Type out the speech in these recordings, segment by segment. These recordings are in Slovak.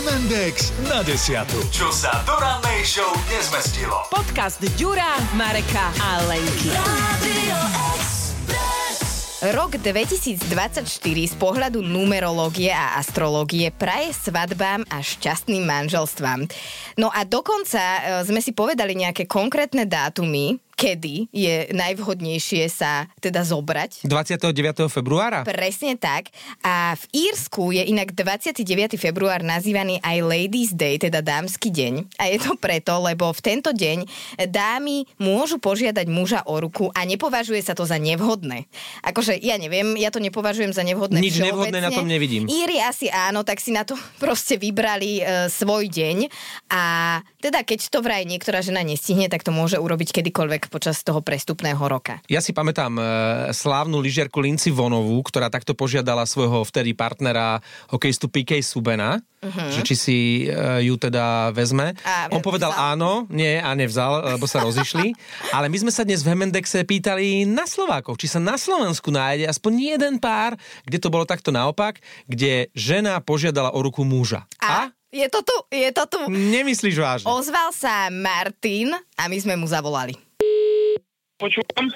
Hemendex na desiatu. Čo sa do rannej show nezmestilo. Podcast Ďura, Mareka a Lenky. Rok 2024 z pohľadu numerológie a astrológie praje svadbám a šťastným manželstvám. No a dokonca e, sme si povedali nejaké konkrétne dátumy, kedy je najvhodnejšie sa teda zobrať. 29. februára? Presne tak. A v Írsku je inak 29. február nazývaný aj Ladies Day, teda dámsky deň. A je to preto, lebo v tento deň dámy môžu požiadať muža o ruku a nepovažuje sa to za nevhodné. Akože ja neviem, ja to nepovažujem za nevhodné Nič nevhodné na tom nevidím. Íri asi áno, tak si na to proste vybrali e, svoj deň a teda keď to vraj niektorá žena nestihne, tak to môže urobiť kedykoľvek počas toho prestupného roka. Ja si pamätám e, slávnu lyžiarku Linci Vonovú, ktorá takto požiadala svojho vtedy partnera hokejistu PK Subena, uh-huh. že či si e, ju teda vezme. A, On povedal vzal? áno, nie a nevzal, lebo sa rozišli. Ale my sme sa dnes v Hemendexe pýtali na Slovákov, či sa na Slovensku nájde aspoň jeden pár, kde to bolo takto naopak, kde žena požiadala o ruku muža. A? a? Je to tu, je to tu. Nemyslíš vážne? Ozval sa Martin a my sme mu zavolali. Počúvam.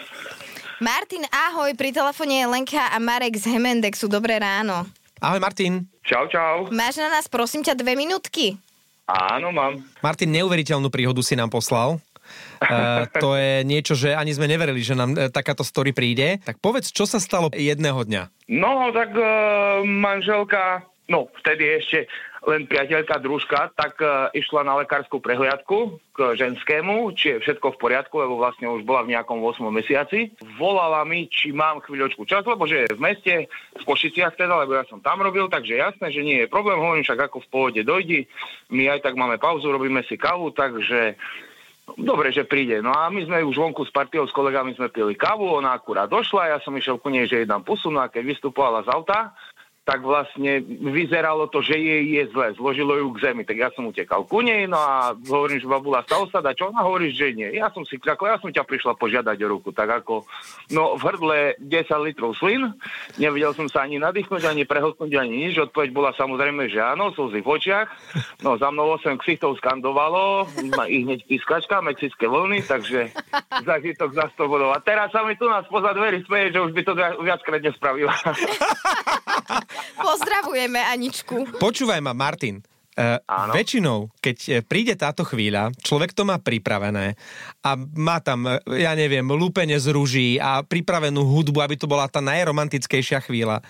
Martin, ahoj, pri telefóne je Lenka a Marek z Hemendexu. Dobré ráno. Ahoj, Martin. Čau, čau. Máš na nás, prosím ťa, dve minútky? Áno, mám. Martin, neuveriteľnú príhodu si nám poslal. Uh, to je niečo, že ani sme neverili, že nám uh, takáto story príde. Tak povedz, čo sa stalo jedného dňa? No, tak uh, manželka, no, vtedy ešte len priateľka, družka, tak uh, išla na lekárskú prehliadku k ženskému, či je všetko v poriadku, lebo vlastne už bola v nejakom 8 mesiaci. Volala mi, či mám chvíľočku čas, lebo že je v meste, v Košiciach teda, lebo ja som tam robil, takže jasné, že nie je problém, hovorím však ako v pohode dojdi. My aj tak máme pauzu, robíme si kávu, takže Dobre, že príde. No a my sme už vonku s partiou, s kolegami sme pili kávu, ona akurát došla, ja som išiel ku nej, že jej dám pusu, no a keď vystupovala z auta, tak vlastne vyzeralo to, že jej je zle, zložilo ju k zemi. Tak ja som utekal ku nej, no a hovorím, že babula, stalo sa čo ona hovorí, že nie. Ja som si kľakol, ja som ťa prišla požiadať o ruku, tak ako, no v hrdle 10 litrov slin, nevidel som sa ani nadýchnuť, ani prehltnúť, ani nič. Odpoveď bola samozrejme, že áno, slzy v očiach. No za mnou 8 ksichtov skandovalo, ich hneď pískačka, mexické vlny, takže zažitok za 100 bodov. A teraz sa mi tu nás poza dveri smeje, že už by to viackrát nespravila. Pozdravujeme Aničku. Počúvaj ma, Martin. Uh, väčšinou, keď e, príde táto chvíľa, človek to má pripravené a má tam, e, ja neviem, lúpenie z rúží a pripravenú hudbu, aby to bola tá najromantickejšia chvíľa.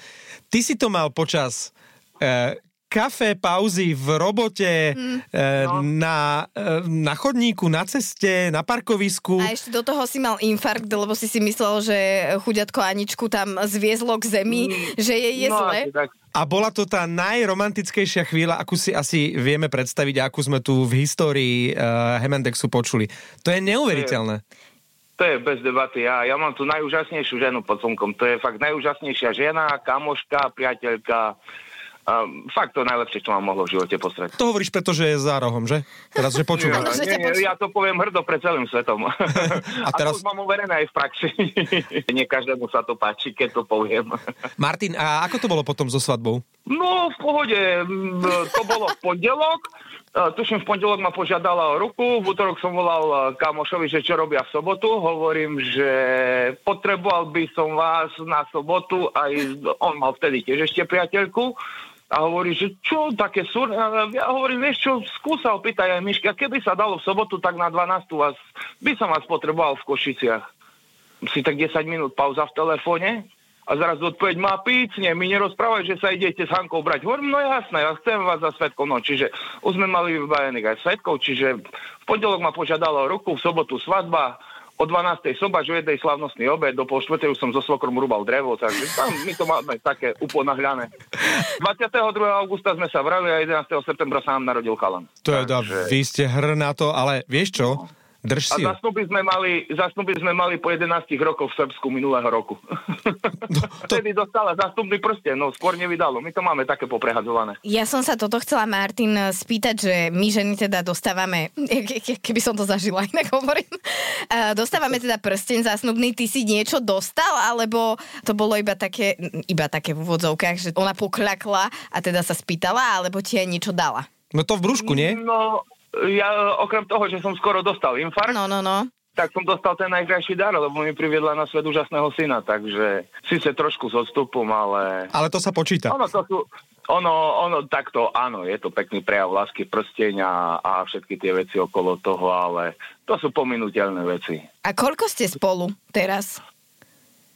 Ty si to mal počas uh, kafe, pauzy v robote, mm. no. na, e, na chodníku, na ceste, na parkovisku. A ešte do toho si mal infarkt, lebo si si myslel, že chuďatko Aničku tam zviezlo k zemi, mm. že je, je no, zle. A bola to tá najromantickejšia chvíľa, akú si asi vieme predstaviť, akú sme tu v histórii uh, Hemendexu počuli. To je neuveriteľné. To je bez debaty. Ja, ja mám tu najúžasnejšiu ženu pod slnkom. To je fakt najúžasnejšia žena, kamoška, priateľka, a fakt to najlepšie, čo mám mohlo v živote postrať. To hovoríš, pretože je za rohom, že? Teraz, že počúvam. nie, nie, ja to poviem hrdo pred celým svetom. A, teraz... a to mám overené aj v praxi. nie každému sa to páči, keď to poviem. Martin, a ako to bolo potom so svadbou? No, v pohode. To bolo v pondelok. Tuším, v pondelok ma požiadala o ruku, v útorok som volal kamošovi, že čo robia v sobotu. Hovorím, že potreboval by som vás na sobotu, aj on mal vtedy tiež ešte priateľku a hovorí, že čo, také sú... Ja hovorím, vieš čo, skúsa opýtaj aj Myška, keby sa dalo v sobotu, tak na 12 vás, by som vás potreboval v Košiciach. Si tak 10 minút pauza v telefóne a zaraz odpoveď má pícne, mi nerozprávaj, že sa idete s Hankou brať. Hovorím, no jasné, ja chcem vás za svetkov, no čiže už sme mali vybavených aj svetkov, čiže v pondelok ma požiadalo ruku, v sobotu svadba, o 12. sobač, o jednej slavnostný obed, do pol štvrtej už som so svokrom rúbal drevo, takže tam my to máme také uponahľané. 22. augusta sme sa vrali a 11. septembra sa nám narodil chalan. To je, takže... vy ste hr na to, ale vieš čo? Drž si a zasnuby sme, mali, zasnuby sme mali po 11 rokoch v Srbsku minulého roku. No, to... Vtedy dostala zastupný prsten, no skôr nevydalo. My to máme také poprehadzované. Ja som sa toto chcela, Martin, spýtať, že my ženy teda dostávame, keby som to zažila, inak hovorím, dostávame teda prsten zasnubný, ty si niečo dostal, alebo to bolo iba také, iba také v úvodzovkách, že ona pokľakla a teda sa spýtala, alebo ti aj niečo dala? No to v brúšku, nie? No, ja okrem toho, že som skoro dostal infarkt, No, no, no. tak som dostal ten najkrajší dar, lebo mi priviedla na svet úžasného syna, takže síce trošku s odstupom, ale... Ale to sa počíta. Ono to sú... Ono, ono takto, áno, je to pekný prejav lásky, prsteň a, a všetky tie veci okolo toho, ale to sú pominuteľné veci. A koľko ste spolu teraz?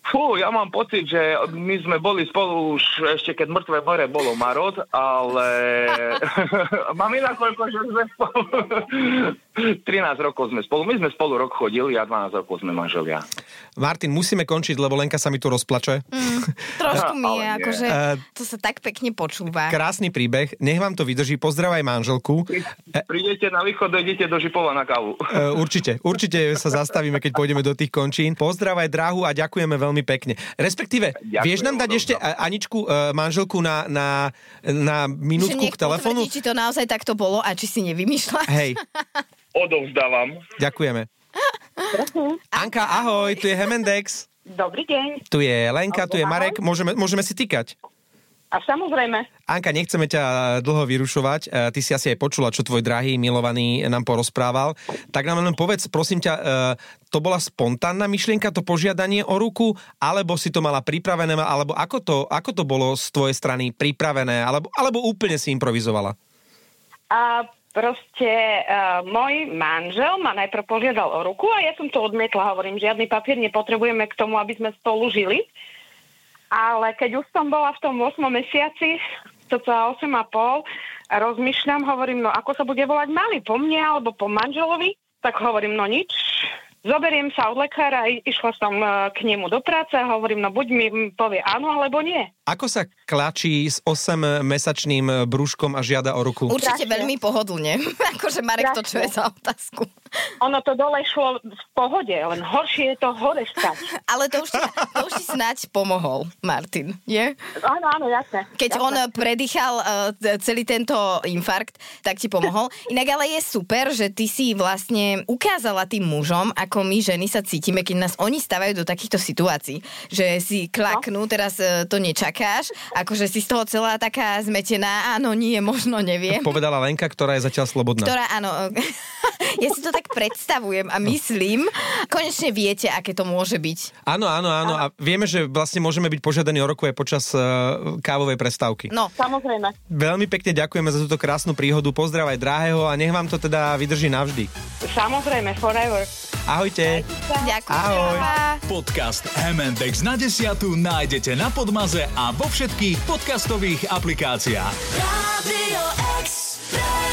Fú, ja mám pocit, že my sme boli spolu už ešte keď mŕtve more bolo Marot, ale mám inak koľko, že sme spolu 13 rokov sme spolu. My sme spolu rok chodili a 12 rokov sme manželia. Martin, musíme končiť, lebo Lenka sa mi tu rozplače. Mm, trošku mi je, Ale nie. akože Eh, to sa tak pekne počúva. Krásny príbeh, nech vám to vydrží, pozdravaj manželku. E, Prídete na východ, dojdete do Žipova na kávu. e, určite, určite sa zastavíme, keď pôjdeme do tých končín. Pozdravaj dráhu a ďakujeme veľmi pekne. Respektíve, Ďakujem, vieš nám dať ešte Aničku, e, manželku na, na, na minútku k telefónu? potvrdí, či to naozaj takto bolo a či si nevymýšľa. Hej, Odovzdávam. ďakujeme. Anka, ahoj, tu je Hemendex. Dobrý deň. Tu je Lenka, tu je. Marek, môžeme, môžeme si týkať. A samozrejme, Anka, nechceme ťa dlho vyrušovať. E, Ty si asi aj počula, čo tvoj drahý, milovaný nám porozprával. Tak nám len povedz, prosím ťa, e, to bola spontánna myšlienka, to požiadanie o ruku, alebo si to mala pripravené, alebo ako to, ako to bolo z tvojej strany pripravené, alebo, alebo úplne si improvizovala? a proste uh, môj manžel ma najprv požiadal o ruku a ja som to odmietla. Hovorím, žiadny papier nepotrebujeme k tomu, aby sme spolu žili. Ale keď už som bola v tom 8 mesiaci, cca 8,5, a rozmýšľam, hovorím, no ako sa bude volať malý, po mne alebo po manželovi? Tak hovorím, no nič, zoberiem sa od lekára, išla som eh, k nemu do práce a hovorím, no buď mi povie áno, alebo nie. Ako sa klačí s 8-mesačným brúškom a žiada o ruku? Určite Strašne. veľmi pohodlne. akože Marek to čo je za otázku. Ono to dole šlo v pohode, len horšie je to hore stať. Ale to už, ti, to už ti snáď pomohol, Martin, nie? Áno, áno, jasné. Keď jasné. on predýchal uh, celý tento infarkt, tak ti pomohol. Inak ale je super, že ty si vlastne ukázala tým mužom, ako my ženy sa cítime, keď nás oni stavajú do takýchto situácií. Že si klaknú, teraz uh, to nečakáš, akože si z toho celá taká zmetená, áno, nie, možno neviem. Povedala Lenka, ktorá je zatiaľ slobodná. Ktorá, áno, ja si to tak predstavujem a myslím, konečne viete, aké to môže byť. Áno, áno, áno. A vieme, že vlastne môžeme byť požiadaní o roku aj počas uh, kávovej prestávky. No, Samozrejme. Veľmi pekne ďakujeme za túto krásnu príhodu. Pozdrav aj drahého a nech vám to teda vydrží navždy. Samozrejme, forever. Ahojte. Ďakujem. Ahoj. Podcast MNDX na desiatu nájdete na Podmaze a vo všetkých podcastových aplikáciách. Radio Express.